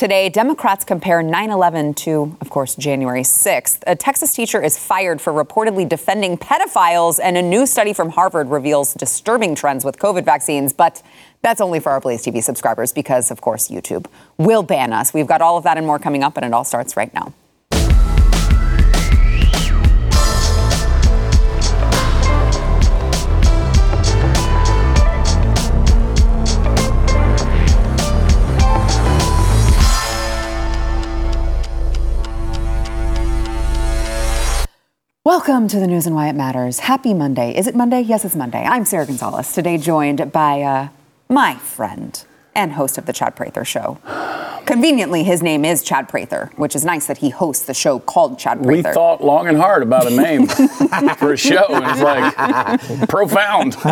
Today, Democrats compare 9 11 to, of course, January 6th. A Texas teacher is fired for reportedly defending pedophiles, and a new study from Harvard reveals disturbing trends with COVID vaccines. But that's only for our Blaze TV subscribers because, of course, YouTube will ban us. We've got all of that and more coming up, and it all starts right now. Welcome to the news and why it matters. Happy Monday. Is it Monday? Yes, it's Monday. I'm Sara Gonzales. Today, joined by uh, my friend and host of the Chad Prather Show. Conveniently, his name is Chad Prather, which is nice that he hosts the show called Chad Prather. We thought long and hard about a name for a show, and it's like profound.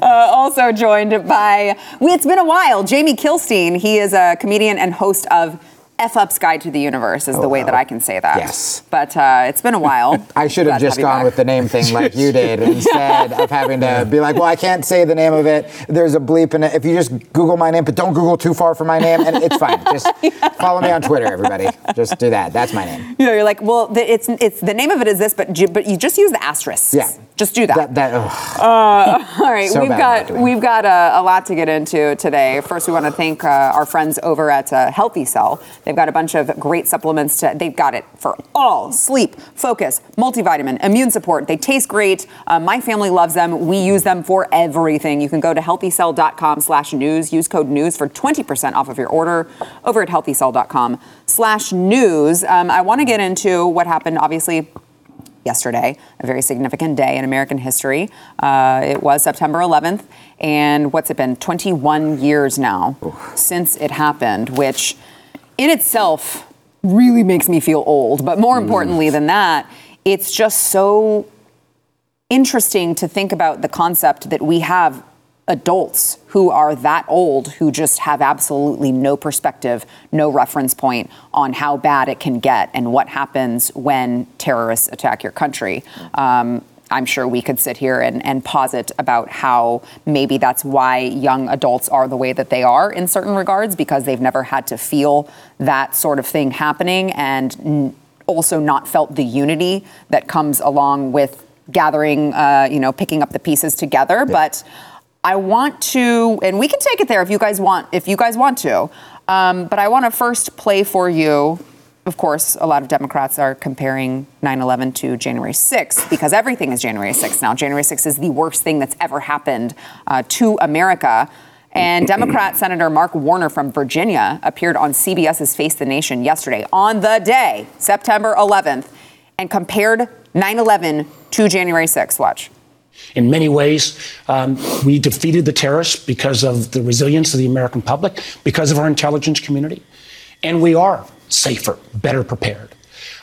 Uh, also joined by, it's been a while, Jamie Kilstein. He is a comedian and host of F Up's Guide to the Universe is Oh, the way wow. that I can say that. Yes. But uh, it's been a while. I should have just gone back. with the name thing like you did instead of having to be like, well, I can't say the name of it. There's a bleep in it. If you just Google my name, but don't Google too far from my name, and it's fine. Just follow me on Twitter, everybody. Just do that. That's my name. You know, you're like, well, the, it's it's the name of it is this, but but you just use the asterisks. Yeah. Just do that. That, that ugh. All right, So we've got we've got a, a lot to get into today. First, we want to thank uh, our friends over at uh, Healthy Cell. They've got a bunch of great supplements. To, they've got it for all sleep, focus, multivitamin, immune support. They taste great. Uh, my family loves them. We use them for everything. You can go to healthycell.com/news. Use code news for 20% off of your order over at healthycell.com/news. Um, I want to get into what happened. Obviously yesterday, a very significant day in American history. Uh, it was September 11th, and what's it been? 21 years now since it happened, which in itself really makes me feel old. But more importantly than that, it's just so interesting to think about the concept that we have adults who are that old who just have absolutely no perspective, no reference point on how bad it can get and what happens when terrorists attack your country. Um, I'm sure we could sit here and, and posit about how maybe that's why young adults are the way that they are in certain regards because they've never had to feel that sort of thing happening and n- also not felt the unity that comes along with gathering, uh, you know, picking up the pieces together. But I want to, and we can take it there if you guys want, if you guys want to. Um, but I want to first play for you. Of course, a lot of Democrats are comparing 9/11 to January 6th because everything is January 6th now. January 6th is the worst thing that's ever happened uh, to America. And Democrat Senator Mark Warner from Virginia appeared on CBS's Face the Nation yesterday on the day, September 11th, and compared 9/11 to January 6th. Watch. In many ways, um, we defeated the terrorists because of the resilience of the American public, because of our intelligence community, and we are safer, better prepared.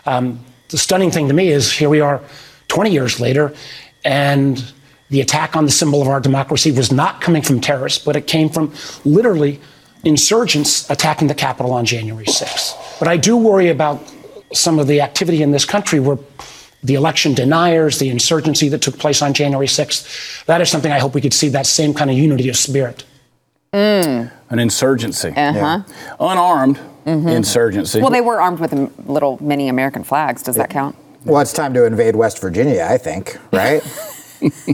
Um, the stunning thing to me is here we are 20 years later, and the attack on the symbol of our democracy was not coming from terrorists, but it came from literally insurgents attacking the Capitol on January 6th. But I do worry about some of the activity in this country where the election deniers, the insurgency that took place on January 6th. That is something I hope we could see that same kind of unity of spirit. Mm. An insurgency. Uh-huh. Unarmed mm-hmm. insurgency. Well, they were armed with m- little mini American flags. Does that count? Well, it's time to invade West Virginia, I think, right?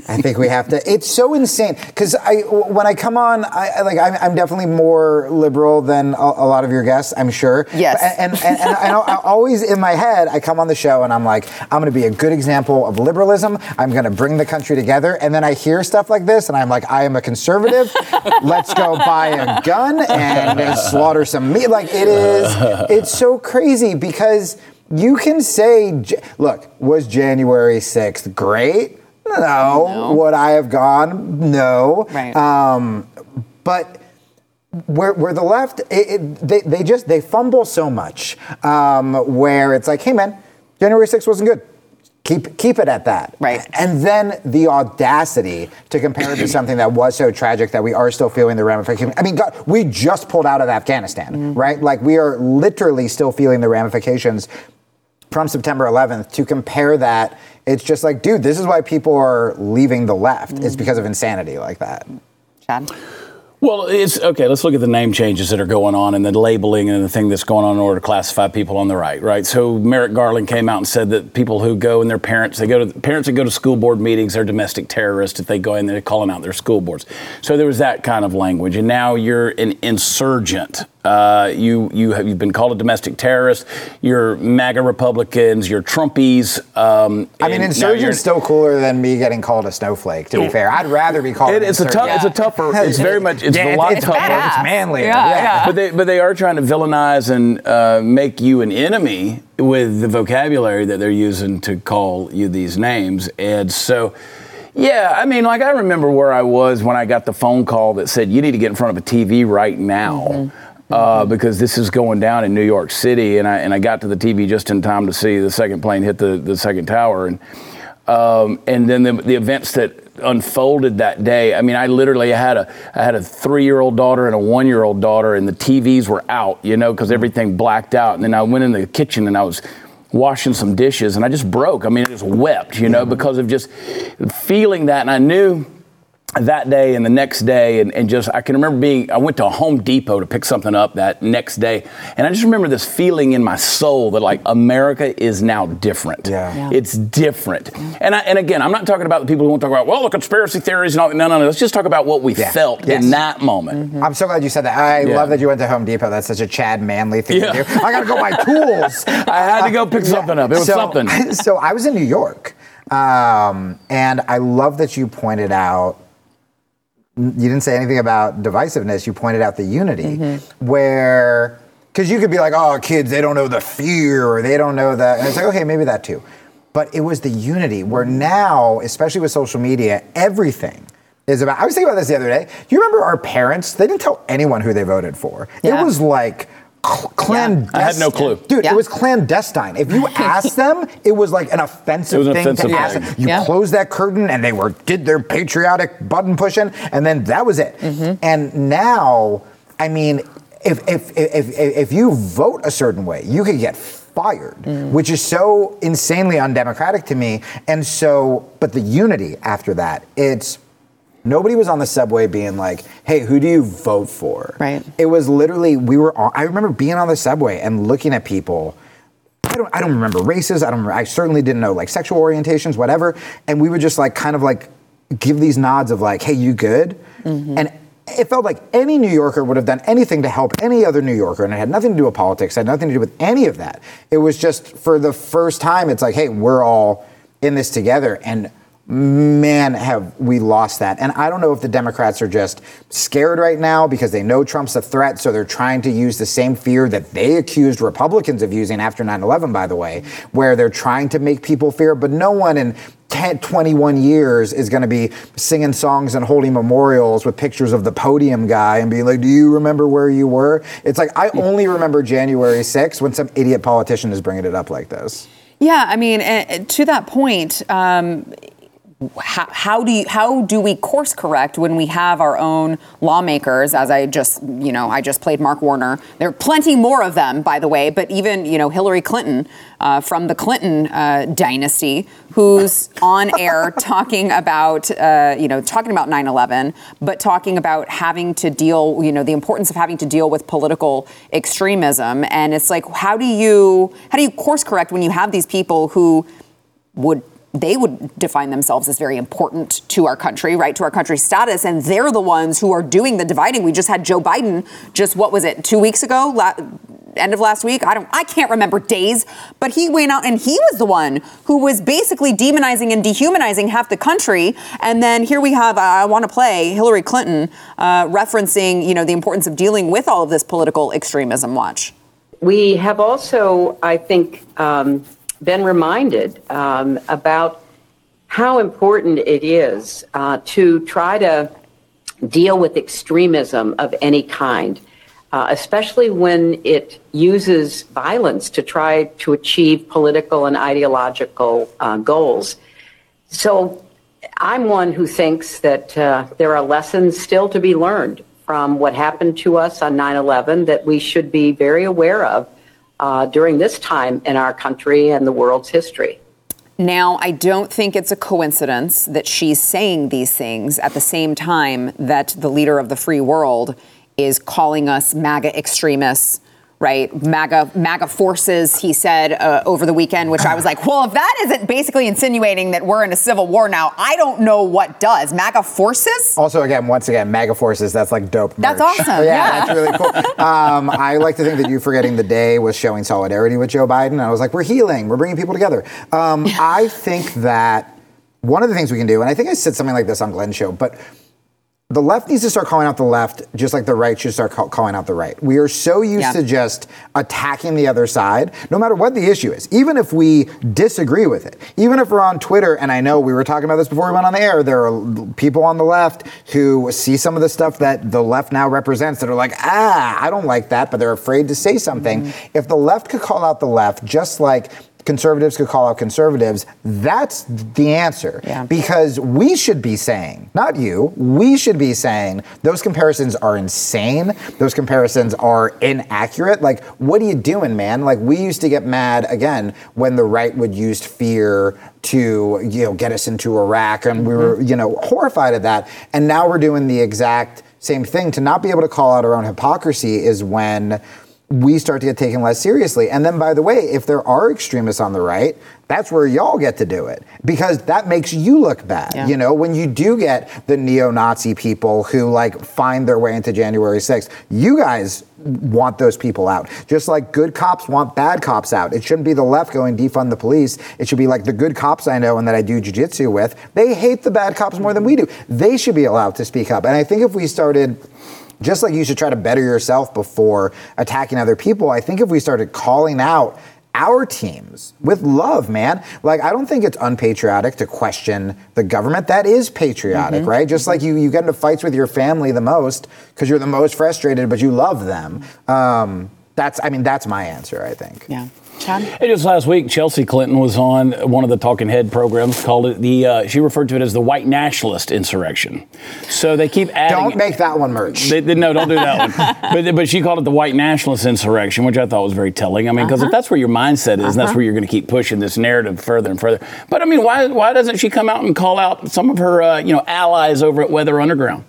I think we have to. It's so insane because I, when I come on, I I- like I'm, I'm definitely more liberal than a, a lot of your guests, I'm sure. Yes. And and, and, and I, I always in my head, I come on the show and I'm like, I'm going to be a good example of liberalism. I'm going to bring the country together, and then I hear stuff like this, and I'm like, I am a conservative. Let's go buy a gun and slaughter some meat. Like it is. It's so crazy because. You can say, look, was January 6th great? No. Would I have gone? No. Right. Um, but where, where the left, it, it, they, they just, they fumble so much um, where it's like, hey man, January 6th wasn't good. Keep, keep it at that. Right. And then the audacity to compare it to something that was so tragic that we are still feeling the ramifications. I mean, God, we just pulled out of Afghanistan, right? Like we are literally still feeling the ramifications from September 11th. To compare that, it's just like, dude, this is why people are leaving the left. It's because of insanity like that. Chad? Well, it's okay. Let's look at the name changes that are going on and the labeling and the thing that's going on in order to classify people on the right, right? So Merrick Garland came out and said that people who go and their parents, they go to parents that go to school board meetings, they're domestic terrorists if they go in there calling out their school boards. So there was that kind of language, and now you're an insurgent. Uh, you you have you've been called a domestic terrorist. You're MAGA Republicans. You're Trumpies. Um, I mean, insurgent's you're- still cooler than me getting called a snowflake. To be fair, I'd rather be called. It, an it's a tough. insurgent. It's a tougher. It's very much. It's Yeah, a lot it's tougher. badass. It's manlier. Yeah, Yeah. yeah. But they, but they are trying to villainize and uh, make you an enemy with the vocabulary that they're using to call you these names. And so, yeah, I mean, like I remember where I was when I got the phone call that said you need to get in front of a TV right now. Uh, because this is going down in New York City, and I and I got to the TV just in time to see the second plane hit the, the second tower, and um, and then the, the events that unfolded that day. I mean, I literally had a I had a three year old daughter and a one year old daughter, and the TVs were out, you know, because everything blacked out. And then I went in the kitchen and I was washing some dishes, and I just broke. I mean, I just wept, you know, because of just feeling that, and I knew that day and the next day and, and just i can remember being i went to a home depot to pick something up that next day and i just remember this feeling in my soul that like america is now different Yeah. Yeah. it's different and I, and again i'm not talking about the people who want to talk about well the conspiracy theories and all no no no let's just talk about what we Yeah. felt Yes. in that moment I'm so glad you said that. I Yeah. love that you went to Home Depot. That's such a Chad Manley thing Yeah. to do. I gotta go buy tools. i had to go pick something up it was so, something So I was in New York, um, and I love that you pointed out. You didn't say anything about divisiveness. You pointed out the unity, Mm-hmm. where because you could be like, "Oh, kids, they don't know the fear, or they don't know that." And it's like, okay, maybe that too. But it was the unity where now, especially with social media, everything is about. I was thinking about this the other day. Do you remember our parents? They didn't tell anyone who they voted for. Yeah. It was like cl- clandestine. I had no clue. Dude, Yeah. it was clandestine. If you asked them, it was like an offensive It was an thing offensive to ask thing. them. You Yeah. closed that curtain and they were did their patriotic button pushing, and then that was it. Mm-hmm. And now, I mean, if if, if if if you vote a certain way, you could get fired, Mm. which is so insanely undemocratic to me. And so, but the unity after that, it's Nobody was on the subway being like, "Hey, who do you vote for?" Right. It was literally we were. On, I remember being on the subway and looking at people. I don't. I don't remember races. I don't. I certainly didn't know like sexual orientations, whatever. And we would just like kind of like give these nods of like, "Hey, you good?" Mm-hmm. And it felt like any New Yorker would have done anything to help any other New Yorker, and it had nothing to do with politics. It had nothing to do with any of that. It was just for the first time, it's like, "Hey, we're all in this together." And man, have we lost that. And I don't know if the Democrats are just scared right now because they know Trump's a threat, so they're trying to use the same fear that they accused Republicans of using after 9 11, by the way, where they're trying to make people fear, but no one in 10, 21 years is going to be singing songs and holding memorials with pictures of the podium guy and being like, Do you remember where you were? It's like, I only remember January 6th when some idiot politician is bringing it up like this. Yeah, I mean, uh, to that point, um, how, how do you, how do we course correct when we have our own lawmakers? As I just you know I just played Mark Warner. There are plenty more of them, by the way. But even you know Hillary Clinton uh, from the Clinton uh, dynasty, who's on air talking about uh, you know talking about 9/11, but talking about having to deal you know the importance of having to deal with political extremism. And it's like how do you how do you course correct when you have these people who would they would define themselves as very important to our country, right? To our country's status, and they're the ones who are doing the dividing. We just had Joe Biden, just what was it, two weeks ago, la- end of last week? I don't, I can't remember days, but he went out and he was the one who was basically demonizing and dehumanizing half the country. And then here we have, uh, I want to play Hillary Clinton uh, referencing, you know, the importance of dealing with all of this political extremism. Watch. We have also, I think, um, been reminded um, about how important it is uh, to try to deal with extremism of any kind, uh, especially when it uses violence to try to achieve political and ideological uh, goals. So I'm one who thinks that uh, there are lessons still to be learned from what happened to us on 9 11 that we should be very aware of uh, during this time in our country and the world's history. Now, I don't think it's a coincidence that she's saying these things at the same time that the leader of the free world is calling us MAGA extremists, right? MAGA, MAGA forces, he said uh, over the weekend, which I was like, well, if that isn't basically insinuating that we're in a civil war now, I don't know what does. MAGA forces? Also, again, once again, MAGA forces. That's like dope. Merch. That's awesome, yeah. that's really cool. Um, I like to think that you forgetting the day was showing solidarity with Joe Biden. I was like, we're healing. We're bringing people together. Um, I think that one of the things we can do, and I think I said something like this on Glenn's show, but the left needs to start calling out the left just like the right should start call- calling out the right. We are so used Yeah. to just attacking the other side, no matter what the issue is. Even if we disagree with it, even if we're on Twitter, and I know we were talking about this before we went on the air, there are people on the left who see some of the stuff that the left now represents that are like, ah, I don't like that, but they're afraid to say something. Mm-hmm. If the left could call out the left, just like conservatives could call out conservatives, that's the answer. Yeah. Because we should be saying, not you, we should be saying those comparisons are insane. Those comparisons are inaccurate. Like, what are you doing, man? Like, we used to get mad again when the right would use fear to, you know, get us into Iraq, and we were, mm-hmm. you know, horrified at that. And now we're doing the exact same thing. To not be able to call out our own hypocrisy is when we start to get taken less seriously. And then, by the way, if there are extremists on the right, that's where y'all get to do it because that makes you look bad. Yeah. You know, when you do get the neo-Nazi people who like find their way into January 6th, you guys want those people out. Just like good cops want bad cops out. It shouldn't be the left going defund the police. It should be like the good cops I know and that I do jujitsu with. They hate the bad cops more than we do. They should be allowed to speak up. And I think if we started just like you should try to better yourself before attacking other people, I think if we started calling out our teams with love, man. Like I don't think it's unpatriotic to question the government. That is patriotic, right? Just like you you get into fights with your family the most because you're the most frustrated, but you love them. Um, that's I mean that's my answer. I think. Yeah. Hey, just last week, Chelsea Clinton was on one of the Talking Head programs. Called it the. Uh, she referred to it as the white nationalist insurrection. So they keep adding. Don't make that one merch. They, they- no, don't do that one. But, but she called it the white nationalist insurrection, which I thought was very telling. I mean, because if that's where your mindset is, and that's where you're going to keep pushing this narrative further and further. But I mean, why why doesn't she come out and call out some of her uh, you know allies over at Weather Underground?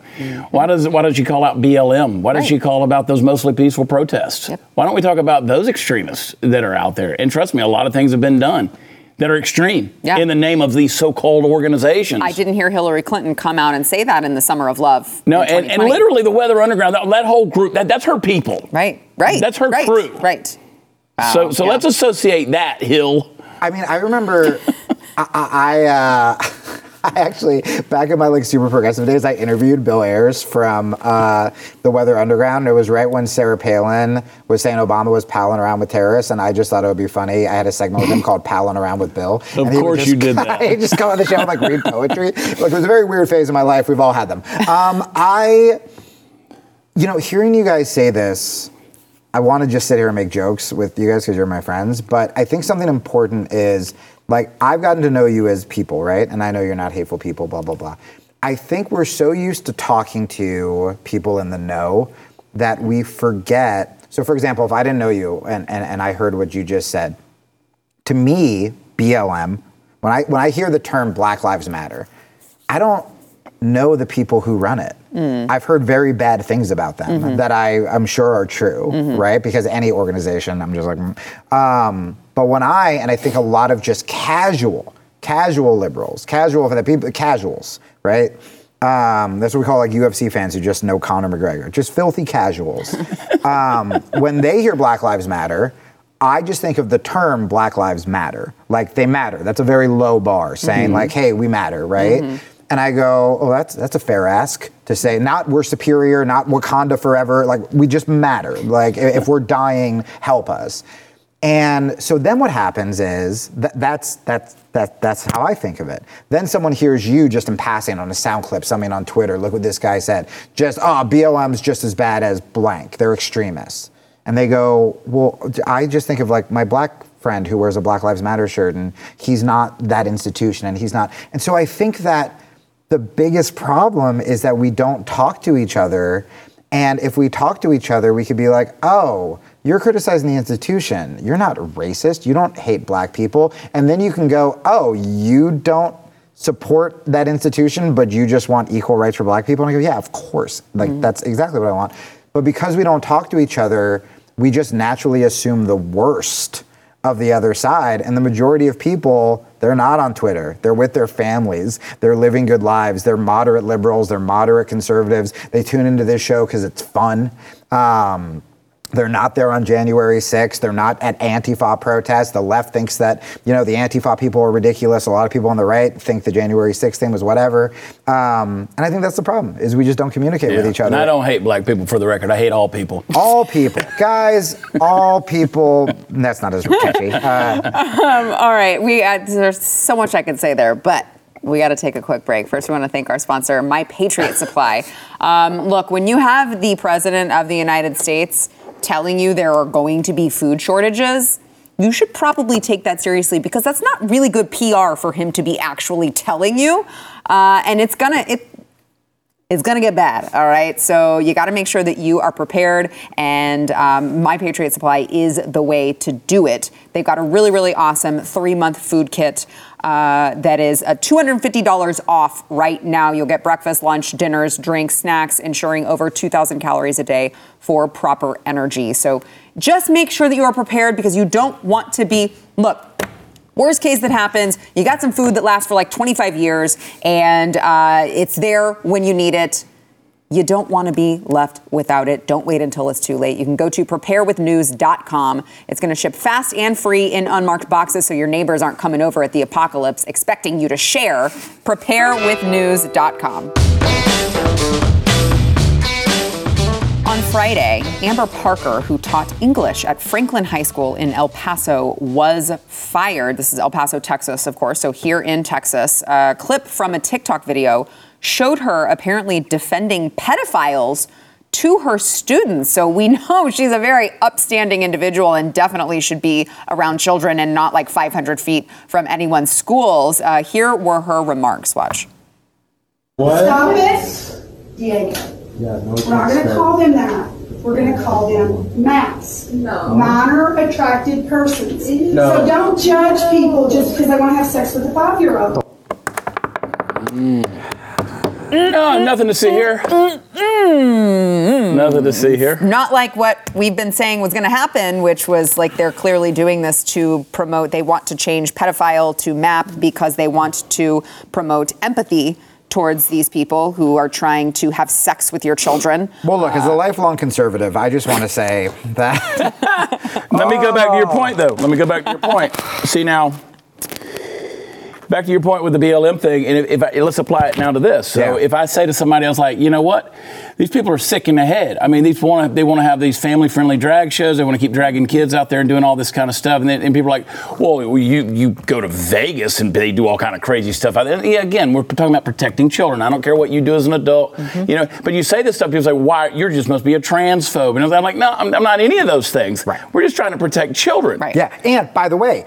Why does why does she call out BLM? Why does Right. she call about those mostly peaceful protests? Yep. Why don't we talk about those extremists that are out there? And trust me, a lot of things have been done that are extreme Yeah. in the name of these so-called organizations. I didn't hear Hillary Clinton come out and say that in the summer of love. No, and, and literally the Weather Underground, that, that whole group, that, that's her people. Right, right. That's her right, crew. Right. So, so yeah. let's associate that, Hill. I mean, I remember, I, I, I, uh, I actually back in my like super progressive days, I interviewed Bill Ayers from uh, the Weather Underground. It was right when Sarah Palin was saying Obama was palling around with terrorists, and I just thought it would be funny. I had a segment with him called "Palling Around with Bill." Of course just- you did that. he just come on the show and like read poetry. Like it was a very weird phase of my life. We've all had them. Um, I, you know, hearing you guys say this. I want to just sit here and make jokes with you guys because you're my friends, but I think something important is like I've gotten to know you as people, right? And I know you're not hateful people, blah, blah, blah. I think we're so used to talking to people in the know that we forget. So, for example, if I didn't know you and, and, and I heard what you just said, to me, BLM, when I when I hear the term Black Lives Matter, I don't know the people who run it. I've heard very bad things about them that I I'm sure are true, right? Because any organization, I'm just like, mm. um, but when I and I think a lot of just casual, casual liberals, casual for the people, casuals, right? Um, that's what we call like UFC fans who just know Conor McGregor, just filthy casuals. um, when they hear Black Lives Matter, I just think of the term Black Lives Matter. Like they matter. That's a very low bar saying like, hey, we matter, right? And I go, oh, that's that's a fair ask to say. Not we're superior, not Wakanda forever. Like we just matter. Like if we're dying, help us. And so then what happens is that that's that's that that's how I think of it. Then someone hears you just in passing on a sound clip, something on Twitter. Look what this guy said. Just oh, BLM's just as bad as blank. They're extremists. And they go, well, I just think of like my black friend who wears a Black Lives Matter shirt, and he's not that institution, and he's not. And so I think that the biggest problem is that we don't talk to each other. And if we talk to each other, we could be like, oh, you're criticizing the institution. You're not racist. You don't hate black people. And then you can go, oh, you don't support that institution, but you just want equal rights for black people. And I go, yeah, of course. Like, that's exactly what I want. But because we don't talk to each other, we just naturally assume the worst of the other side. And the majority of people, they're not on Twitter. They're with their families. They're living good lives. They're moderate liberals. They're moderate conservatives. They tune into this show because it's fun. Um, they're not there on January 6th. They're not at Antifa protests. The left thinks that, you know, the Antifa people are ridiculous. A lot of people on the right think the January 6th thing was whatever. Um, and I think that's the problem, is we just don't communicate with each other. And I don't hate black people for the record. I hate all people. All people. Guys, all people. That's not as catchy. Uh, All right, we uh, there's so much I could say there, but we got to take a quick break. First, we want to thank our sponsor, My Patriot Supply. Um, look, when you have the president of the United States telling you there are going to be food shortages, you should probably take that seriously because that's not really good PR for him to be actually telling you, uh, and it's gonna it it's going to get bad. All right. So you got to make sure that you are prepared. And um, My Patriot Supply is the way to do it. They've got a really, really awesome three month food kit. Uh, that is uh, $250 off right now. You'll get breakfast, lunch, dinners, drinks, snacks, ensuring over 2,000 calories a day for proper energy. So just make sure that you are prepared because you don't want to be, look, Worst case that happens, you got some food that lasts for like 25 years and uh, it's there when you need it. You don't want to be left without it. Don't wait until it's too late. You can go to preparewithnews.com. It's going to ship fast and free in unmarked boxes so your neighbors aren't coming over at the apocalypse expecting you to share. Preparewithnews.com. On Friday, Amber Parker, who taught English at Franklin High School in El Paso, was fired. This is El Paso, Texas, of course. So, here in Texas, a clip from a TikTok video showed her apparently defending pedophiles to her students. So, we know she's a very upstanding individual and definitely should be around children and not like 500 feet from anyone's schools. Uh, here were her remarks. Watch. What? Stop it, Diego. Yeah, no We're not gonna call them that. We're gonna call them MAPS. No. Minor attracted persons. No. So don't judge people just because they wanna have sex with a five-year-old. Mm. No, nothing to see here. Nothing to see here. not like what we've been saying was going to happen, which was like they're clearly doing this to promote, they want to change pedophile to MAP because they want to promote empathy towards these people who are trying to have sex with your children. well, look, as a lifelong conservative, I just want to say that Let me go back to your point, though. Let me go back to your point. See now, back to your point with the BLM thing, and if, if I, let's apply it now to this. So Yeah. if I say to somebody else, like, you know what, these people are sick in the head. I mean, these want they want to have these family-friendly drag shows. They want to keep dragging kids out there and doing all this kind of stuff. And then and people are like, well, you you go to Vegas and they do all kind of crazy stuff there. Yeah, again, we're talking about protecting children. I don't care what you do as an adult, mm-hmm. you know. But you say this stuff, people say, why? You're just must be a transphobe. And I'm like, no, I'm, I'm not any of those things. Right. We're just trying to protect children. Right. Yeah, and by the way,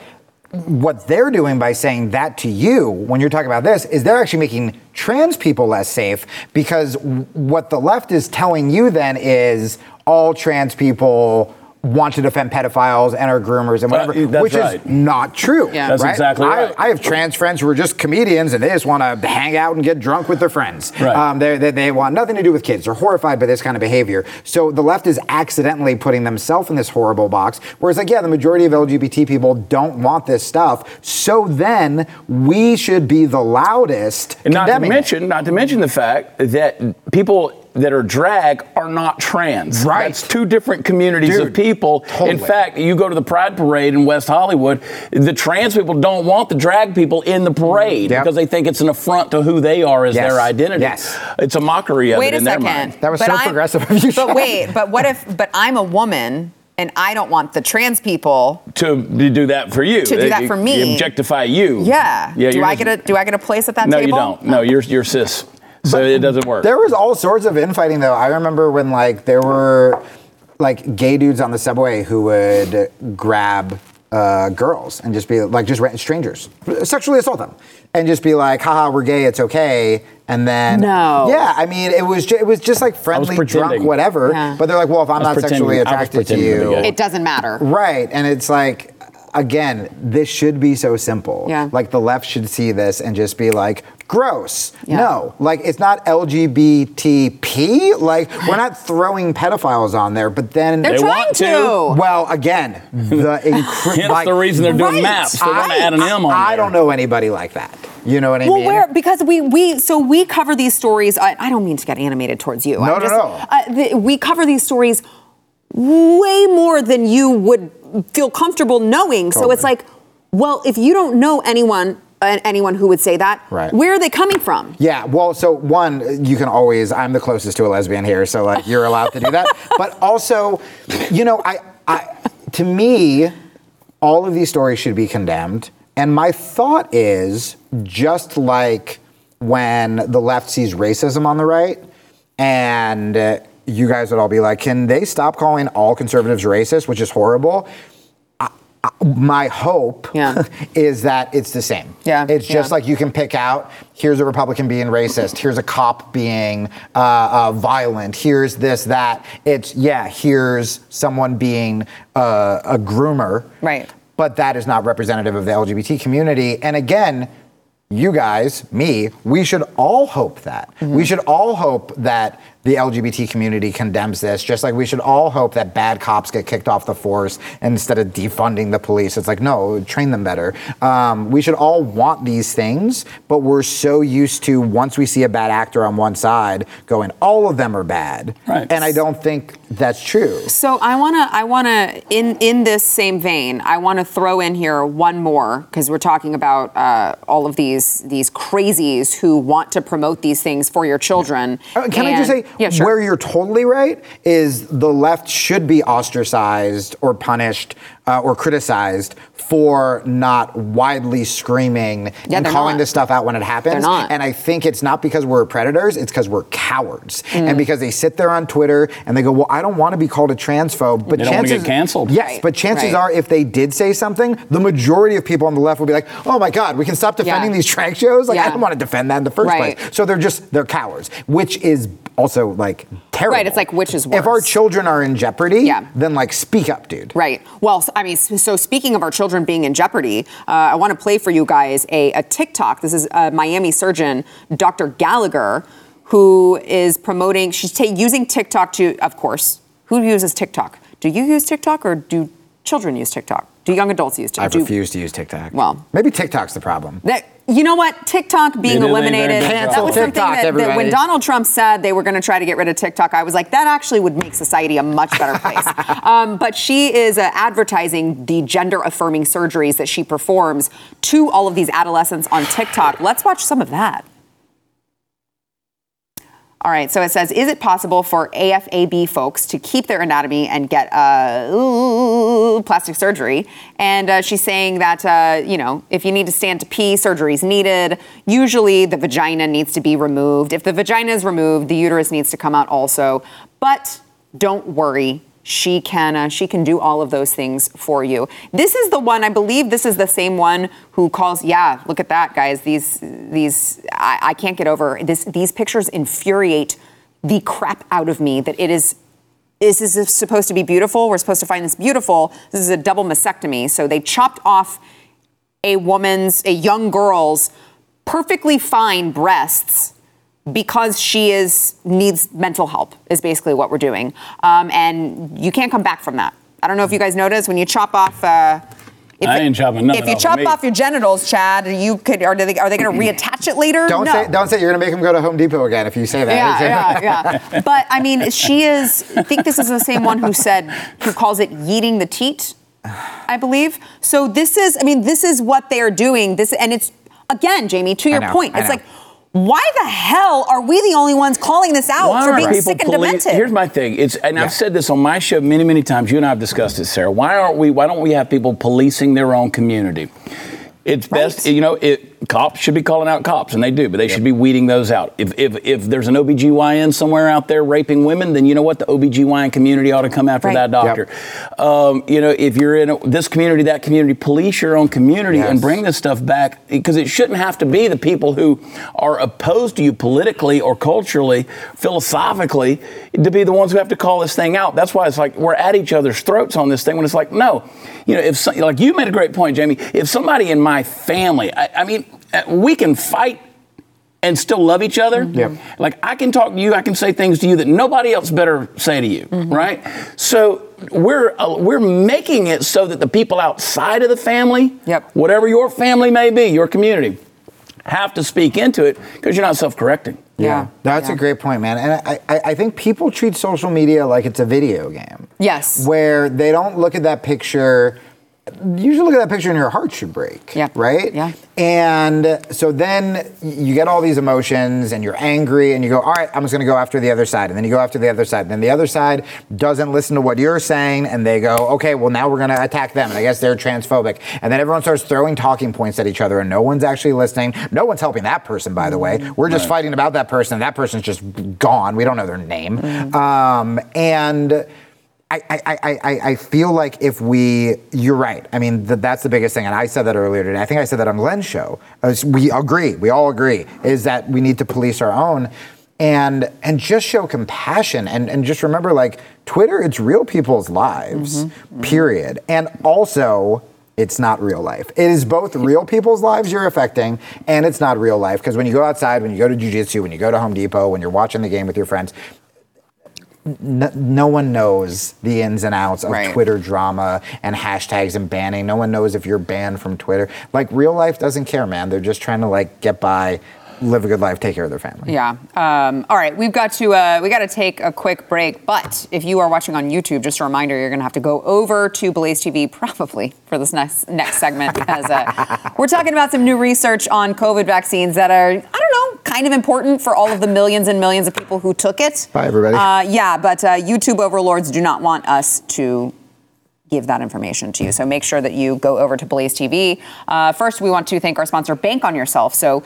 what they're doing by saying that to you when you're talking about this is they're actually making trans people less safe because what the left is telling you then is all trans people want to defend pedophiles and are groomers and whatever, Uh, that's which right. is not true. Yeah. That's right? exactly I, right. I have trans friends who are just comedians and they just want to hang out and get drunk with their friends. Right. Um, they, they, they want nothing to do with kids. They're horrified by this kind of behavior. So the left is accidentally putting themselves in this horrible box. Whereas, like, yeah, the majority of LGBT people don't want this stuff. So then we should be the loudest. And not to condemning it. not to mention the fact that people that are drag are not trans. Right. That's two different communities Dude, of people. totally. In fact, you go to the Pride Parade in West Hollywood, the trans people don't want the drag people in the parade Yep. because they think it's an affront to who they are as Yes. their identity. Yes. It's a mockery of Wait it a in their second. mind. That was But so I'm- progressive of you, But Sean. wait, but what if, but I'm a woman and I don't want the trans people To, to do that for you. To do that for they me. objectify you. Yeah. Yeah. do I just- get a do I get a place at that No, table? No, you don't. No, you're you're cis. So it doesn't work. There was all sorts of infighting though. I remember when like there were like gay dudes on the subway who would grab uh, girls and just be like, just ra- strangers, sexually assault them, and just be like, haha, we're gay, it's okay. And then, No. yeah, I mean, it was ju- it was just like friendly, drunk, whatever. Yeah. But they're like, well, if I'm not sexually pretending- I was attracted to pretending to be you. It doesn't matter. Right. And it's like, again, this should be so simple. Yeah. Like the left should see this and just be like, gross. Yeah. No. Like it's not LGBTP. Like we're not throwing pedophiles on there, but then. They're They trying want to. to. well, again, the incre- Hence like, the reason they're doing Right. maps. They want to I- add an M on I there. don't know anybody like that. You know what I mean? Well, mean? where because we we so we cover these stories. I, I don't mean to get animated towards you. No, I'm no, just, no. Uh, the, we cover these stories way more than you would feel comfortable knowing. So it's like, well, if you don't know anyone, anyone who would say that, Right. where are they coming from? Yeah, well, so one, you can always, I'm the closest to a lesbian here, so like you're allowed to do that. but also, you know, I, I, to me, all of these stories should be condemned. And my thought is just like when the left sees racism on the right, and uh, you guys would all be like, can they stop calling all conservatives racist, which is horrible? My hope Yeah. is that it's the same. Yeah, It's just yeah. like you can pick out here's a Republican being racist, here's a cop being uh, uh, violent, here's this, that. It's, yeah, here's someone being uh, a groomer. Right. But that is not representative of the LGBT community. And again, you guys, me, we should all hope that. Mm-hmm. We should all hope that the LGBT community condemns this, just like we should all hope that bad cops get kicked off the force instead of defunding the police. It's like, no, train them better. Um, we should all want these things, but we're so used to once we see a bad actor on one side going, all of them are bad. Right. And I don't think that's true. So I wanna, I wanna, in in this same vein, I wanna throw in here one more because we're talking about uh, all of these these crazies who want to promote these things for your children. Uh, Can I just say, yeah, sure. where you're totally right is the left should be ostracized or punished uh, or criticized for not widely screaming Yeah, and calling not. this stuff out when it happens. They're not. And I think it's not because we're predators, it's because we're cowards. Mm. And because they sit there on Twitter and they go, well, I don't want to be called a transphobe. But They don't wanna chances get canceled. Yes, Right, but chances right. are if they did say something, the majority of people on the left will be like, oh my God, we can stop defending Yeah. these drag shows? Like, I don't want to defend that in the first Right. place. So they're just, they're cowards, which is also like terrible. Right, it's like, which is worse. If our children are in jeopardy, Yeah. then like speak up, dude. Right. Well, I mean, so speaking of our children being in jeopardy, uh, I want to play for you guys a, a TikTok. This is a Miami surgeon, Dr. Gallagher, who is promoting, she's ta- using TikTok to, of course, who uses TikTok? Do you use TikTok or do children use TikTok? Do young adults use TikTok? I refuse to use TikTok. Well- maybe TikTok's the problem. That, you know what? TikTok being eliminated. That was something TikTok, that, that when. Donald Trump said they were going to try to get rid of TikTok, I was like, that actually would make society a much better place. um, but she is uh, advertising the gender affirming surgeries that she performs to all of these adolescents on TikTok. Let's watch some of that. All right, so it says, is it possible for AFAB folks to keep their anatomy and get uh, plastic surgery? And uh, she's saying that, uh, you know, if you need to stand to pee, surgery is needed. Usually the vagina needs to be removed. If the vagina is removed, the uterus needs to come out also. But don't worry. She can uh, she can do all of those things for you. This is the one I believe. This is the same one who calls. Yeah, look at that, guys. These these I, I can't get over this. These pictures infuriate the crap out of me. That it is. This is supposed to be beautiful. We're supposed to find this beautiful. This is a double mastectomy. So they chopped off a woman's, a young girl's perfectly fine breasts because she is needs mental help is basically what we're doing um, and you can't come back from that i don't know if you guys noticed when you chop off uh, if, I ain't chopping nothing if you off chop me. off your genitals chad you could are they, are they going to reattach it later Don't no. say don't say you're gonna make him go to Home Depot again if you say that. yeah, yeah, yeah. But I mean, she is. I think this is the same one who said who calls it yeeting the teat. I believe. So this is. I mean, this is what they are doing. This and it's again, Jamie. To your point, I it's know. like. Why the hell are we the only ones calling this out Why for aren't being people sick and police- demented? Here's my thing. It's and I've said this on my show many, many times. You and I have discussed it, Sara. Why aren't we? Why don't we have people policing their own community? It's best, you know. It cops should be calling out cops, and they do, but they should be weeding those out. If, if, if there's an OBGYN somewhere out there raping women, then you know what? The OBGYN community ought to come after Right. that doctor. Um, you know, if you're in a, this community, that community, police your own community and bring this stuff back because it shouldn't have to be the people who are opposed to you politically or culturally, philosophically, to be the ones who have to call this thing out. That's why it's like we're at each other's throats on this thing when it's like, no, you know, if some, like you made a great point, Jamie, if somebody in my family, I, I mean, Uh, we can fight and still love each other. Mm-hmm. Yep. Like I can talk to you, I can say things to you that nobody else better say to you, mm-hmm. right? So we're uh, we're making it so that the people outside of the family, Yep. whatever your family may be, your community, have to speak into it because you're not self-correcting. Yeah. That's Yeah. a great point, man. And I, I, I think people treat social media like it's a video game. Yes. Where they don't look at that picture. You should look at that picture and your heart should break. Yeah. Right? Yeah. And so then you get all these emotions and you're angry and you go, all right, I'm just going to go after the other side. And then you go after the other side. And then the other side doesn't listen to what you're saying and they go, okay, well, now we're going to attack them. And I guess they're transphobic. And then everyone starts throwing talking points at each other and no one's actually listening. No one's helping that person, by the way. We're just fighting about that person. and That person's just gone. We don't know their name. Um, and. I, I, I, I- I feel like if we, you're right. I mean, th- that's the biggest thing. And I said that earlier today. I think I said that on Glenn's show. Uh, As we agree, we all agree, is that we need to police our own and and just show compassion and, and just remember like Twitter, it's real people's lives, mm-hmm. Mm-hmm. period. And also, it's not real life. It is both real people's lives you're affecting and it's not real life. Because when you go outside, when you go to jujitsu, when you go to Home Depot, when you're watching the game with your friends, no, no one knows the ins and outs of Right. Twitter drama and hashtags and banning. No one knows if you're banned from Twitter. Like real life doesn't care, man. They're just trying to like get by, live a good life, take care of their family. Yeah. Um, all right. We've got to uh, we got to take a quick break. But if you are watching on YouTube, just a reminder, you're going to have to go over to Blaze TV probably for this next next segment because uh, we're talking about some new research on COVID vaccines that are I don't know kind of important for all of the millions and millions of people who took it. Bye, everybody. Uh, yeah, but uh, YouTube overlords do not want us to give that information to you. So make sure that you go over to Blaze TV. Uh, first, we want to thank our sponsor, Bank on Yourself. So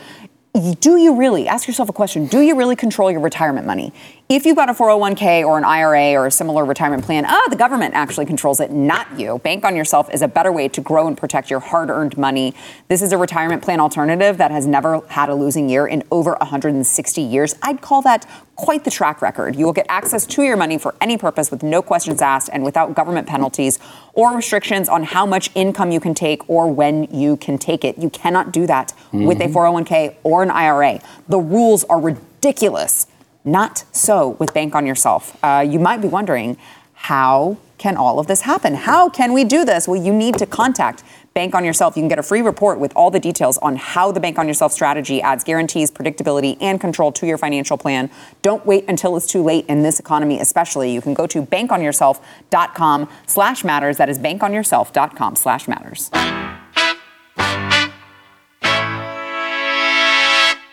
do you really, ask yourself a question, do you really control your retirement money? If you've got a 401k or an IRA or a similar retirement plan, ah, the government actually controls it, not you. Bank on Yourself is a better way to grow and protect your hard earned money. This is a retirement plan alternative that has never had a losing year in over 160 years. I'd call that quite the track record. You will get access to your money for any purpose with no questions asked and without government penalties or restrictions on how much income you can take or when you can take it. You cannot do that with a 401k or an IRA. The rules are ridiculous. Not so with Bank on Yourself. Uh, you might be wondering, how can all of this happen? How can we do this? Well, you need to contact Bank on Yourself. You can get a free report with all the details on how the Bank on Yourself strategy adds guarantees, predictability, and control to your financial plan. Don't wait until it's too late in this economy, especially. You can go to bankonyourself.com slash matters. That is bankonyourself.com slash matters.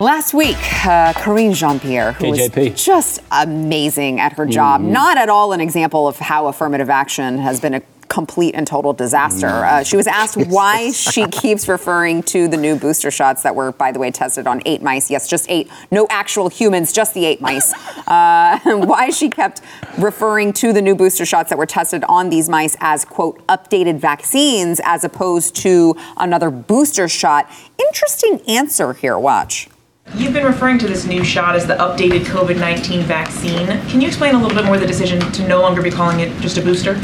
Last week, uh, Karine Jean-Pierre, who KJP. was just amazing at her job, not at all an example of how affirmative action has been a complete and total disaster. Uh, she was asked why she keeps referring to the new booster shots that were, by the way, tested on eight mice. Yes, just eight. No actual humans, just the eight mice. Uh, why she kept referring to the new booster shots that were tested on these mice as, quote, updated vaccines as opposed to another booster shot. Interesting answer here. Watch. You've been referring to this new shot as the updated COVID 19 vaccine. Can you explain a little bit more the decision to no longer be calling it just a booster?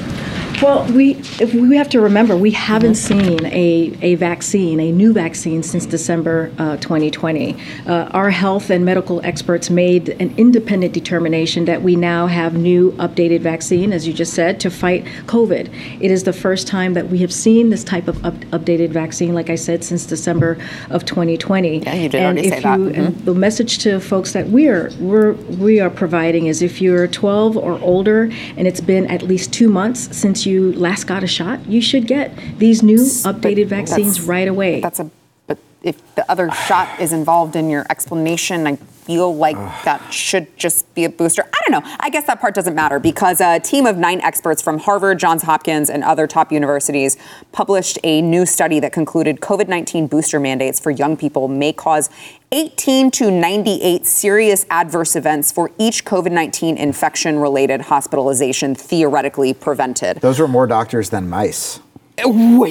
Well, we if we have to remember we haven't seen a, a vaccine, a new vaccine, since December uh, 2020. Uh, our health and medical experts made an independent determination that we now have new updated vaccine, as you just said, to fight COVID. It is the first time that we have seen this type of up, updated vaccine, like I said, since December of 2020. Yeah, you did and already if say that. you- and the message to folks that we're, we're we are providing is if you're 12 or older and it's been at least two months since you last got a shot, you should get these new updated vaccines right away. That's a. But if the other shot is involved in your explanation, I, feel like that should just be a booster. I don't know. I guess that part doesn't matter because a team of nine experts from Harvard, Johns Hopkins, and other top universities published a new study that concluded COVID 19 booster mandates for young people may cause 18 to 98 serious adverse events for each COVID 19 infection related hospitalization theoretically prevented. Those were more doctors than mice.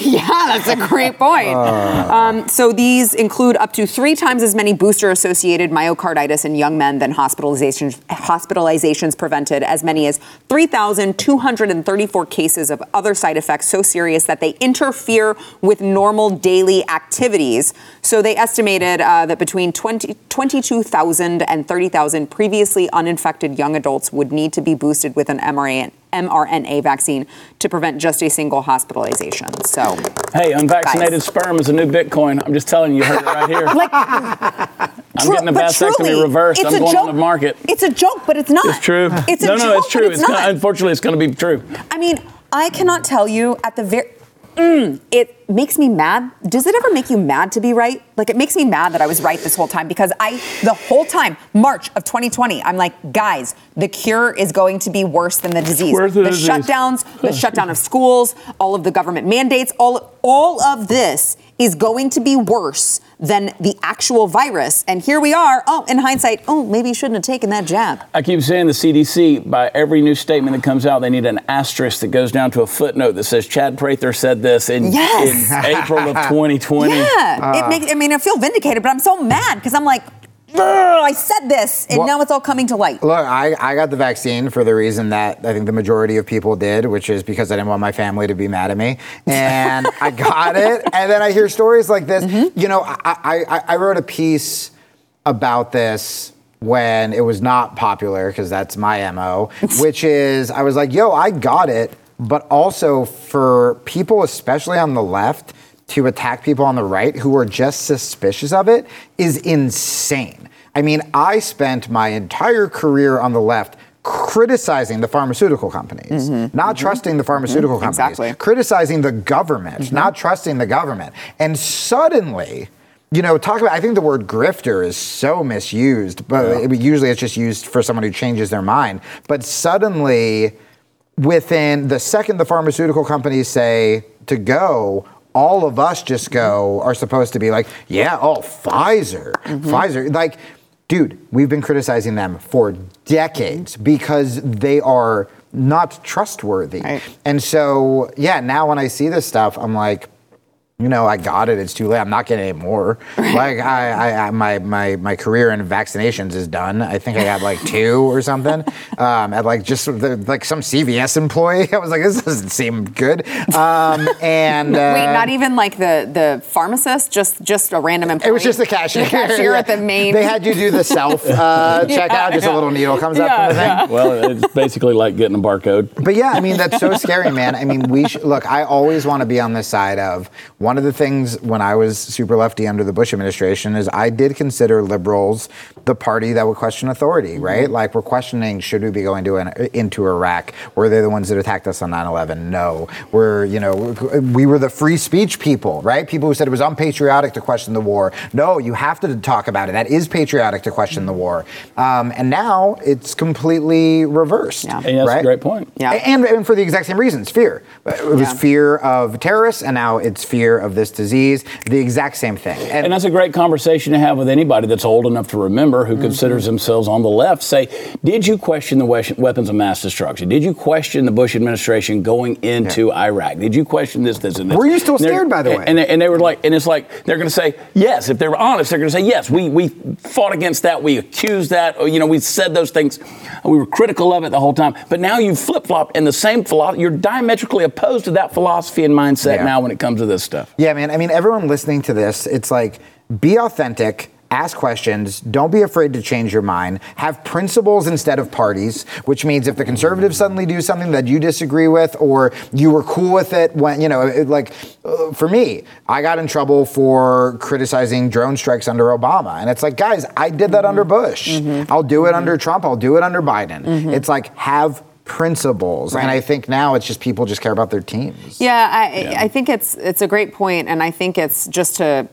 Yeah, that's a great point. Um, so these include up to three times as many booster-associated myocarditis in young men than hospitalizations, hospitalizations prevented, as many as 3,234 cases of other side effects so serious that they interfere with normal daily activities. So they estimated uh, that between 20, 22,000 and 30,000 previously uninfected young adults would need to be boosted with an mRNA mRNA vaccine to prevent just a single hospitalization. So, Hey, unvaccinated Guys. sperm is a new Bitcoin. I'm just telling you, you heard it right here. like, I'm tru- getting a but vasectomy truly, reversed. it's I'm going joke. on the market. It's a joke, but it's not. It's true. It's a no, joke, no, it's true. it's, gonna- not. unfortunately, it's going to be true. I mean, I cannot tell you at the very. Mm, it makes me mad. Does it ever make you mad to be right? Like it makes me mad that I was right this whole time because I, the whole time, March of 2020, I'm like, guys, the cure is going to be worse than the disease. The the disease. shutdowns, the shutdown of schools, all of the government mandates, all, all of this is going to be worse than the actual virus. And here we are. Oh, in hindsight, oh, maybe you shouldn't have taken that jab. I keep saying the CDC, by every new statement that comes out, they need an asterisk that goes down to a footnote that says Chad Prather said this in, Yes. in April of 2020. Yeah, it ah. makes. I mean, I feel vindicated, but I'm so mad because I'm like, "Ugh, I said this, and Well- now it's all coming to light. Look, I, I got the vaccine for the reason that I think the majority of people did, which is because I didn't want my family to be mad at me. And I got it. And then I hear stories like this. Mm-hmm. You know, I, I, I- I wrote a piece about this when it was not popular, because that's my MO, which is I was like, yo, I got it. But also for people, especially on the left, to attack people on the right who are just suspicious of it is insane. I mean, I spent my entire career on the left criticizing the pharmaceutical companies, mm-hmm. not mm-hmm. trusting the mm-hmm. pharmaceutical companies, Exactly. criticizing the government, not trusting the government. And suddenly, you know, talk about, I think the word grifter is so misused, but it- usually it's just used for someone who changes their mind. But suddenly, within the second the pharmaceutical companies say to go, all of us just go are supposed to be like, yeah, oh, Pfizer, mm-hmm. Pfizer. Like, dude, we've been criticizing them for decades because they are not trustworthy. Right. And so, yeah, now when I see this stuff, I'm like, you know, I got it. It's too late. I'm not getting any more. Like I, I, I, my, my, my career in vaccinations is done. I think I got like two or something. Um, at like just the, like some CVS employee. I was like, this doesn't seem good. Um, and uh, Wait, not even like the the pharmacist, just just a random employee. It was just the cashier. The cashier Yeah. at the main. They had you do the self uh, checkout. Just a little needle comes up from the thing. Well, it's basically like getting a barcode. But yeah, I mean that's so scary, man. I mean, we sh- look. I always want to be on the side of one of the things when I was super lefty under the Bush administration is I did consider liberals the party that would question authority, right? Like we're questioning should we be going to an, into Iraq? Were they the ones that attacked us on 9/11? No. We're you know we were the free speech people, right? People who said it was unpatriotic to question the war. No, you have to talk about it. That is patriotic to question the war. Um, and now it's completely reversed. Yeah. And that's right? a great point. Yeah. And, and for the exact same reasons, fear. It was Yeah. fear of terrorists, and now it's fear of this disease. The exact same thing. And that's a great conversation to have with anybody that's old enough to remember who Mm-hmm. considers themselves on the left. Say, did you question the we- weapons of mass destruction? Did you question the Bush administration going into Iraq? Did you question this, this, and this? Were you still And scared, by the way? And they, and they were like, and it's like they're going to say yes. If they were honest, they're going to say yes. We we fought against that. We accused that. Or, you know, we said those things. We were critical of it the whole time. But now you flip flop, and the same philosophy. You're diametrically opposed to that philosophy and mindset Yeah. now when it comes to this stuff. Yeah, man. I mean, everyone listening to this, it's like be authentic. Ask questions. Don't be afraid to change your mind. Have principles instead of parties, which means if the conservatives suddenly do something that you disagree with or you were cool with it when, you know, it, like uh, for me, I got in trouble for criticizing drone strikes under Obama. And it's like, guys, I did that under mm-hmm. Bush. Mm-hmm. I'll do it mm-hmm. under Trump. I'll do it under Biden. It's like, have principles. And I think now it's just people just care about their teams. Yeah, I, I think it's it's a great point, and I think it's just to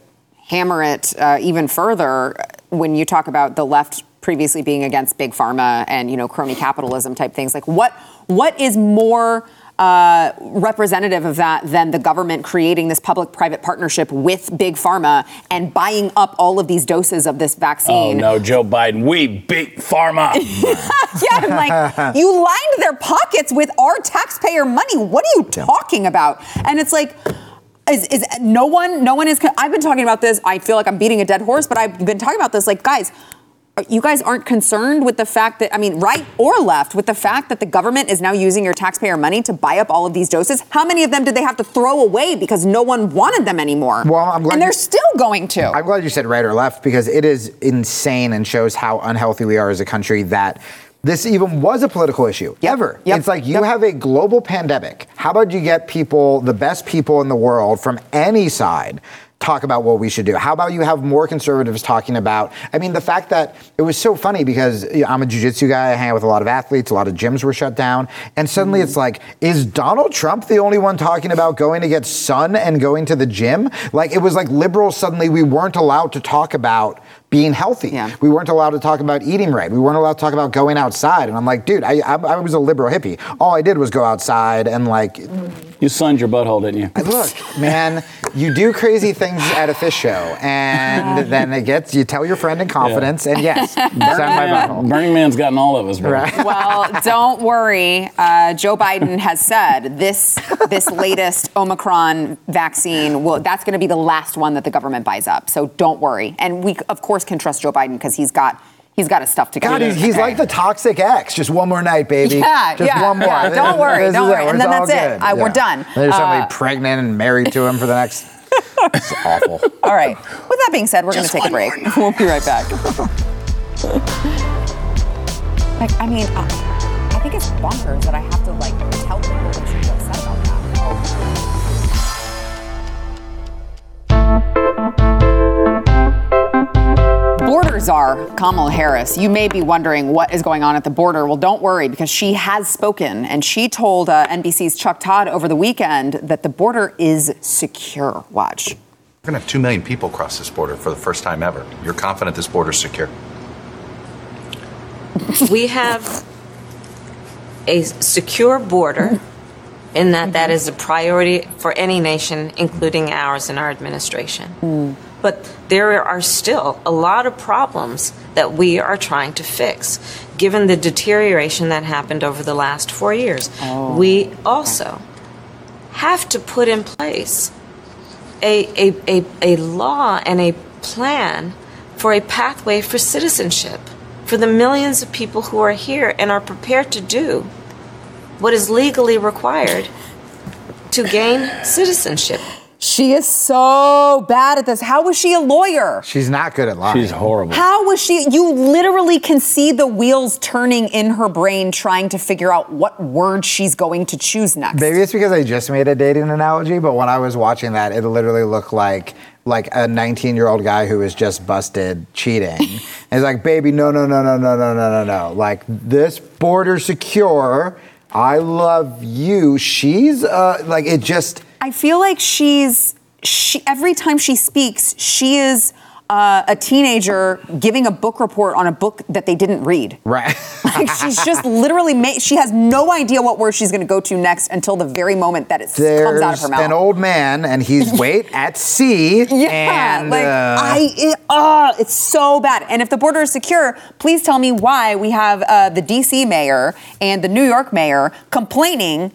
hammer it uh, even further when you talk about the left previously being against big pharma and you know crony capitalism type things. Like what what is more uh, representative of that than the government creating this public-private partnership with big pharma and buying up all of these doses of this vaccine. Oh no, Joe Biden, we beat pharma. yeah, I'm like, you lined their pockets with our taxpayer money. What are you talking about? And it's like, is, is no one, no one is, I've been talking about this. I feel like I'm beating a dead horse, but I've been talking about this. Like, guys, you guys aren't concerned with the fact that, I mean, right or left, with the fact that the government is now using your taxpayer money to buy up all of these doses. How many of them did they have to throw away because no one wanted them anymore? Well, I'm glad and they're you- still going to. I'm glad you said right or left because it is insane and shows how unhealthy we are as a country that this even was a political issue ever. Yep. It's like you Yep. have a global pandemic. How about you get people, the best people in the world from any side, talk about what we should do? How about you have more conservatives talking about? I mean, the fact that it was so funny because you know, I'm a jujitsu guy, I hang out with a lot of athletes, a lot of gyms were shut down, and suddenly it's mm. like, is Donald Trump the only one talking about going to get sun and going to the gym? Like it was like liberals suddenly we weren't allowed to talk about being healthy. Yeah. We weren't allowed to talk about eating right. We weren't allowed to talk about going outside. And I'm like, dude, I, I, I was a liberal hippie. All I did was go outside and like, you sunned your butthole, didn't you? look, man, you do crazy things at a Phish show, and then it gets you tell your friend in confidence, and yes, sign my butthole. Burning Man's gotten all of us, bro. Right. well, don't worry. Uh, Joe Biden has said this this latest Omicron vaccine will that's going to be the last one that the government buys up. So don't worry. And we of course can trust Joe Biden because he's got he's got his stuff together. God, he's, he's like the toxic ex. Just one more night, baby. Yeah, just yeah, one more. yeah. Don't worry, don't worry. And then that's it. good. I- we're done. There's somebody Uh, pregnant and married to him for the next. It's awful. All right. With that being said, we're going to take a break. We'll be right back. like, I mean, uh, I think it's bonkers that I have to like czar Kamala Harris. You may be wondering what is going on at the border. Well, don't worry because she has spoken and she told uh, NBC's Chuck Todd over the weekend that the border is secure. Watch. We're going to have 2 million people cross this border for the first time ever. You're confident this border is secure? we have a secure border in that that is a priority for any nation, including ours and our administration. But there are still a lot of problems that we are trying to fix, given the deterioration that happened over the last four years. Oh. We also have to put in place a, a, a, a law and a plan for a pathway for citizenship for the millions of people who are here and are prepared to do what is legally required to gain citizenship. She is so bad at this. How was she a lawyer? She's not good at lying. She's horrible. How was she? You literally can see the wheels turning in her brain trying to figure out what word she's going to choose next. Maybe it's because I just made a dating analogy, but when I was watching that, it literally looked like like a 19 year old guy who was just busted cheating. and he's like, baby, no, no, no, no, no, no, no, no, no. Like this border secure. I love you. She's uh, like it just. I feel like she's she every time she speaks, she is uh, a teenager giving a book report on a book that they didn't read. Right. Like she's just literally made. She has no idea what word she's going to go to next until the very moment that it comes out of her mouth. an old man, and he's wait at sea. Yeah, and, like uh, I, it, uh, it's so bad. And if the border is secure, please tell me why we have uh, the D.C. mayor and the New York mayor complaining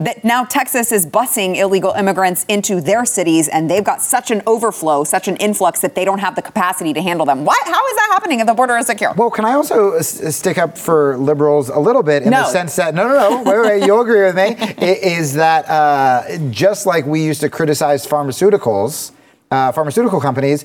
that now Texas is busing illegal immigrants into their cities, and they've got such an overflow, such an influx that they don't have the capacity to handle them. Why? How is that happening if the border is secure? Well, can I also s- stick up for liberals a little bit in No. the sense that no, no, no, wait, wait, you'll agree with me. Is that uh, just like we used to criticize pharmaceuticals, uh, pharmaceutical companies,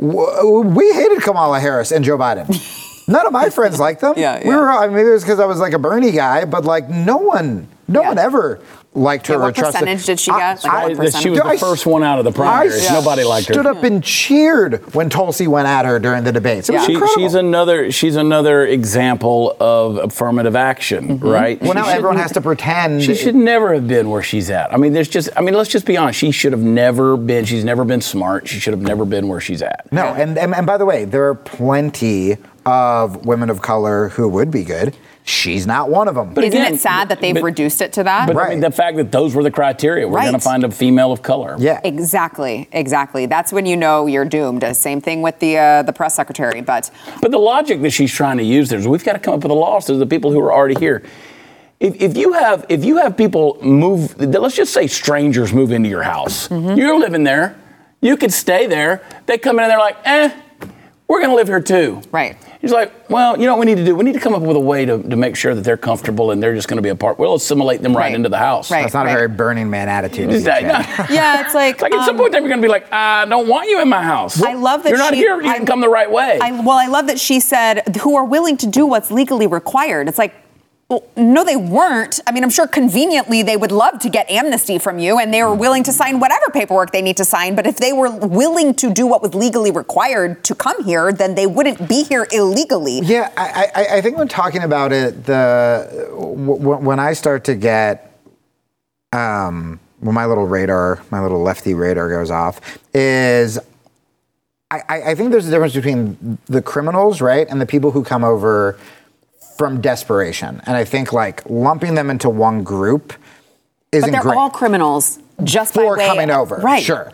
w- we hated Kamala Harris and Joe Biden. None of my friends liked them. Yeah, We yeah. were, I mean, maybe it was because I was like a Bernie guy, but like no one, no Yeah. one ever liked her Yeah, or what trusted. percentage did she I- get? Like, I- what I- she was the first one out of the I primaries. Nobody liked her. stood up and cheered when Tulsi went at her during the debates. It was She, incredible. she's another. She's another example of affirmative action, mm-hmm. right? well, now everyone has to pretend. She should never have been where she's at. I mean, there's just. I mean, let's just be honest. She should have never been. She's never been smart. She should have never been where she's at. No, and, and and by the way, there are plenty of women of color who would be good. She's not one of them. But Isn't again, it sad that they've but- reduced it to that? But I mean, the fact that those were the criteria, we're going to find a female of color. yeah. Exactly, exactly. That's when you know you're doomed. Same thing with the uh, the press secretary. But But the logic that she's trying to use there is we've got to come up with a law so the people who are already here. If, if you have if you have people move, let's just say strangers move into your house. Mm-hmm. You're living there. You could stay there. They come in and they're like, eh, we're going to live here too. Right. He's like, well, you know what we need to do? We need to come up with a way to, to make sure that they're comfortable and they're just going to be a part. We'll assimilate them right, Right. into the house. Right. That's not a very Burning Man attitude. Just, is it, uh, Chad? yeah, it's like Like at some um, point, in time, you're going to be like, I don't want you in my house. I love that you're not she- here. You I- didn't come the right way. I, well, I love that she said who are willing to do what's legally required. It's like, well, no, they weren't. I mean, I'm sure conveniently they would love to get amnesty from you, and they were willing to sign whatever paperwork they need to sign. But if they were willing to do what was legally required to come here, then they wouldn't be here illegally. Yeah, I, I, I think when talking about it, the w- when I start to get, um, when my little radar, my little lefty radar goes off, is I I think there's a difference between the criminals, right, and the people who come over from desperation, and I think like lumping them into one group isn't But they're great all criminals just for by way coming over, right? Sure,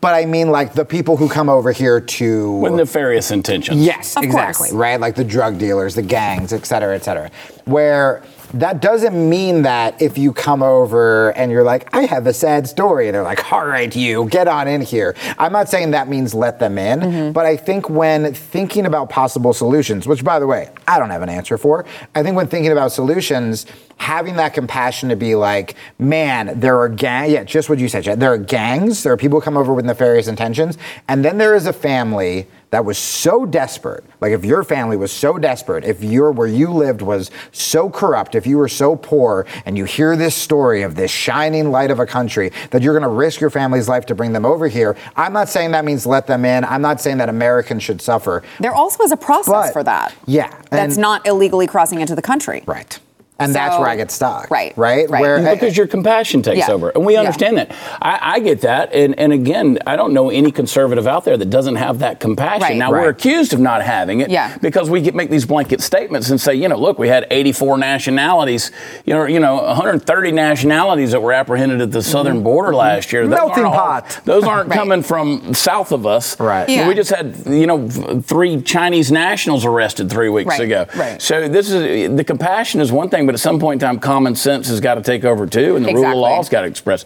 but I mean like the people who come over here to with nefarious intentions. Yes, Of exactly. course. Right, like the drug dealers, the gangs, et cetera, et cetera. Where that doesn't mean that if you come over and you're like, I have a sad story, they're like, all right, you get on in here. I'm not saying that means let them in, Mm-hmm. but I think when thinking about possible solutions, which by the way, I don't have an answer for, I think when thinking about solutions, having that compassion to be like, man, there are gang, yeah, just what you said, Chad. There are gangs, there are people who come over with nefarious intentions, and then there is a family that was so desperate, like if your family was so desperate, if your where you lived was so corrupt, if you were so poor, and you hear this story of this shining light of a country that you're going to risk your family's life to bring them over here, I'm not saying that means let them in. I'm not saying that Americans should suffer. There also is a process But- for that. Yeah, That's and- not illegally crossing into the country. right. And that's where I get stuck. Right, Right. right. Where because your compassion takes Yeah. over, and we Yeah. understand that. I, I get that, and and again, I don't know any conservative out there that doesn't have that compassion. Right. Now Right. we're accused of not having it, Yeah. because we get, make these blanket statements and say, you know, look, we had 84 nationalities, you know, you know, 130 nationalities that were apprehended at the southern border last year. Those Mm-hmm. Melting aren't all- pot. those aren't Right. coming from south of us. Right. Yeah. We just had, you know, three Chinese nationals arrested three weeks Right. ago. Right. So this is the compassion is one thing, but at some point in time, common sense has got to take over too, and the rule of law's got to express.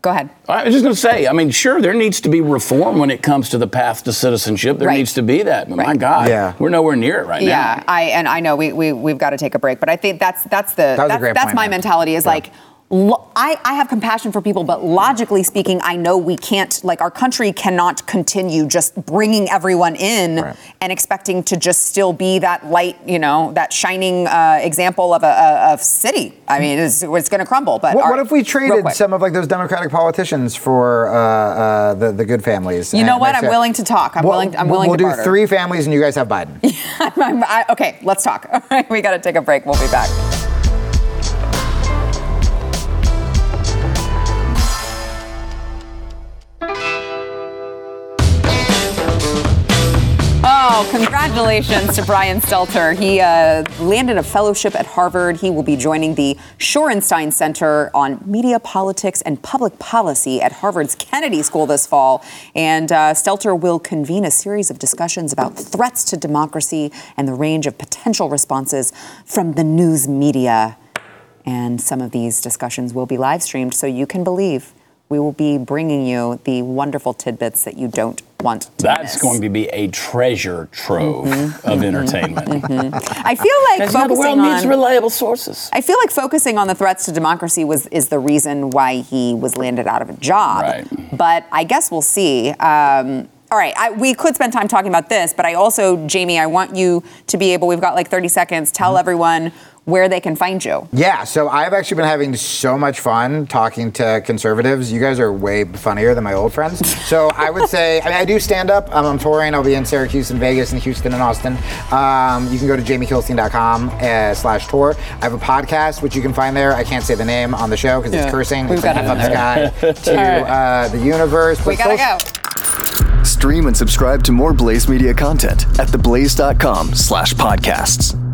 Go ahead. I was just going to say, I mean, sure, there needs to be reform when it comes to the path to citizenship. There Right. needs to be that, but my God, Yeah. we're nowhere near it right Yeah, now. Yeah, I and I know we we we've got to take a break, but I think that's that's the That was a that's, great that's point, my man. mentality is like. Lo- I, I have compassion for people, but logically speaking, I know we can't, like, our country cannot continue just bringing everyone in Right. and expecting to just still be that light, you know, that shining uh, example of a, a of city. I mean, it's, it's going to crumble. But What, all what if we traded some of like those Democratic politicians for uh, uh, the the good families? You know what? I'm willing to talk. I'm Well, willing. I'm willing We'll do barter. three families, and you guys have Biden. I'm- I- okay, let's talk. All right, we got to take a break. We'll be back. Oh, congratulations to Brian Stelter. He uh, landed a fellowship at Harvard. He will be joining the Shorenstein Center on Media Politics and Public Policy at Harvard's Kennedy School this fall. And uh, Stelter will convene a series of discussions about threats to democracy and the range of potential responses from the news media. And some of these discussions will be live streamed, so you can believe we will be bringing you the wonderful tidbits that you don't want to miss. That's miss. going to be a treasure trove Mm-hmm. of entertainment. I feel like Because, the focusing world needs on reliable sources. I feel like focusing on the threats to democracy was is the reason why he was landed out of a job. Right. But I guess we'll see. Um, all right, I, we could spend time talking about this, but I also, Jamie, I want you to be able. We've got like 30 seconds. Tell everyone where they can find you. Yeah, so I've actually been having so much fun talking to conservatives. You guys are way funnier than my old friends. So I would say, I mean, I do stand up. Um, I'm touring. I'll be in Syracuse and Vegas and Houston and Austin. Um, you can go to jamiekilstein.com uh, slash tour. I have a podcast, which you can find there. I can't say the name on the show because Yeah, it's cursing. we've it's got the it on Heaven's to All right. uh, the universe. We gotta social- go. Stream and subscribe to more Blaze Media content at theblaze.com slash podcasts.